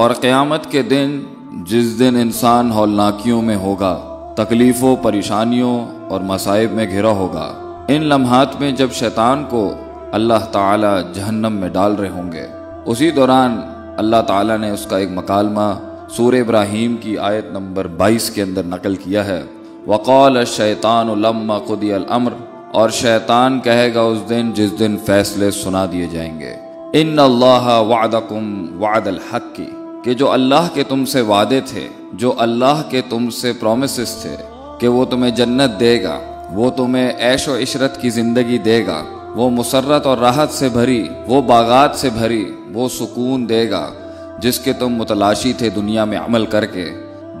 اور قیامت کے دن جس دن انسان ہولناکیوں میں ہوگا، تکلیفوں، پریشانیوں اور مصائب میں گھرا ہوگا، ان لمحات میں جب شیطان کو اللہ تعالی جہنم میں ڈال رہے ہوں گے، اسی دوران اللہ تعالیٰ نے اس کا ایک مکالمہ سور ابراہیم کی آیت نمبر بائیس کے اندر نقل کیا ہے۔ وقال الشیطان لما قدی الامر اور شیطان کہے گا اس دن جس دن فیصلے سنا دیے جائیں گے۔ ان اللہ وعدکم وعد الحق۔ کی کہ جو اللہ کے تم سے وعدے تھے، جو اللہ کے تم سے پرومسز تھے، کہ وہ تمہیں جنت دے گا، وہ تمہیں عیش و عشرت کی زندگی دے گا، وہ مسرت اور راحت سے بھری، وہ باغات سے بھری، وہ سکون دے گا، جس کے تم متلاشی تھے دنیا میں عمل کر کے۔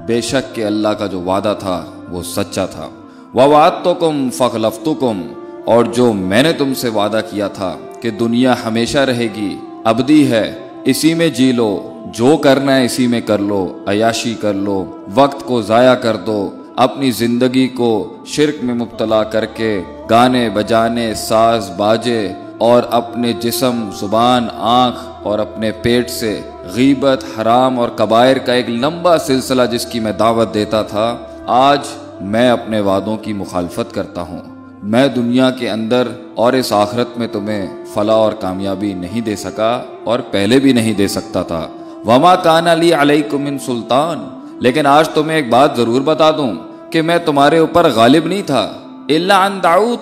بے شک کہ اللہ کا جو وعدہ تھا، وہ سچا تھا۔ وات تو کم فخلفت کم اور جو میں نے تم سے وعدہ کیا تھا کہ دنیا ہمیشہ رہے گی، ابدی ہے، اسی میں جی لو۔ جو کرنا ہے اسی میں کر لو، عیاشی کر لو، وقت کو ضائع کر دو، اپنی زندگی کو شرک میں مبتلا کر کے گانے بجانے، ساز باجے اور اپنے جسم، زبان، آنکھ اور اپنے پیٹ سے غیبت، حرام اور کبائر کا ایک لمبا سلسلہ جس کی میں دعوت دیتا تھا، آج میں اپنے وعدوں کی مخالفت کرتا ہوں۔ میں دنیا کے اندر اور اس آخرت میں تمہیں فلاح اور کامیابی نہیں دے سکا اور پہلے بھی نہیں دے سکتا تھا۔ وما کان علی علیہ من سلطان، لیکن آج تمہیں ایک بات ضرور بتا دوں کہ میں تمہارے اوپر غالب نہیں تھا۔ اللہ انداؤ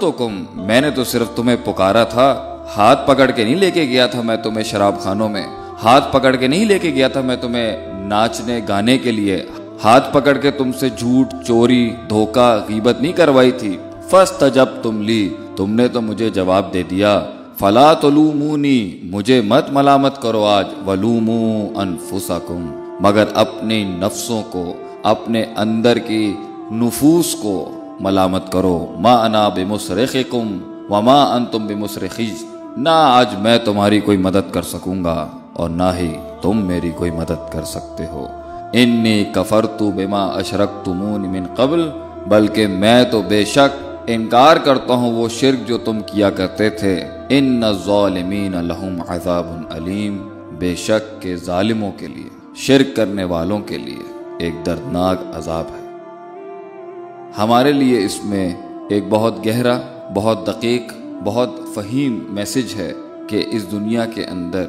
میں نے تو صرف تمہیں پکارا تھا۔ ہاتھ پکڑ کے نہیں لے کے گیا تھا میں تمہیں شراب خانوں میں۔ ہاتھ پکڑ کے نہیں لے کے گیا تھا میں تمہیں ناچنے گانے کے لیے۔ ہاتھ پکڑ کے تم سے جھوٹ، چوری دھوکا غیبت نہیں کروائی تھی۔ فسٹ جب تم لی، تم نے تو مجھے جواب دے دیا۔ فلا تلومونی، مجھے مت ملامت کرو آج، ولومو انفسکم، مگر اپنی نفسوں کو، اپنے اندر کی نفوس کو ملامت کرو۔ ما انا بمسرخکم وما انتم بمسرخی، نہ آج میں تمہاری کوئی مدد کر سکوں گا، اور نہ ہی تم میری کوئی مدد کر سکتے ہو۔ انی کفرتو بما اشرکتمون من قبل، بلکہ میں تو بے شک انکار کرتا ہوں وہ شرک جو تم کیا کرتے تھے۔ ان الظالمین لہم عذاب علیم، بے شک کے ظالموں کے لیے، شرک کرنے والوں کے لیے ایک دردناک عذاب ہے۔ ہمارے لیے اس میں ایک بہت گہرا، بہت دقیق، بہت فہیم میسج ہے کہ اس دنیا کے اندر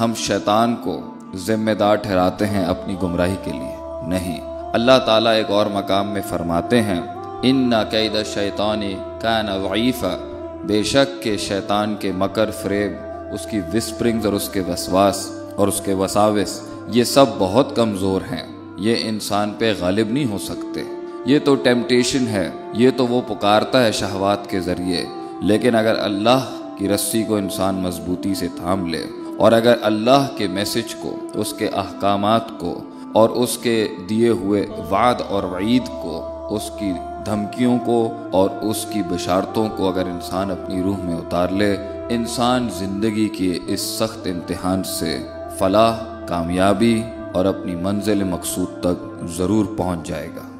ہم شیطان کو ذمہ دار ٹھہراتے ہیں اپنی گمراہی کے لیے۔ نہیں، اللہ تعالیٰ ایک اور مقام میں فرماتے ہیں۔ ان نہ قید شیطانی کا ضعیفہ بے شک کے شیطان کے مکر فریب، اس کی وسپرنگز اور اس کے وسواس اور اس کے وساوس، یہ سب بہت کمزور ہیں۔ یہ انسان پہ غالب نہیں ہو سکتے۔ یہ تو ٹیمپٹیشن ہے، یہ تو وہ پکارتا ہے شہوات کے ذریعے۔ لیکن اگر اللہ کی رسی کو انسان مضبوطی سے تھام لے، اور اگر اللہ کے میسج کو، اس کے احکامات کو، اور اس کے دیے ہوئے وعد اور وعید کو اس کی دھمکیوں کو اور اس کی بشارتوں کو اگر انسان اپنی روح میں اتار لے، انسان زندگی کے اس سخت امتحان سے فلاح، کامیابی اور اپنی منزل مقصود تک ضرور پہنچ جائے گا۔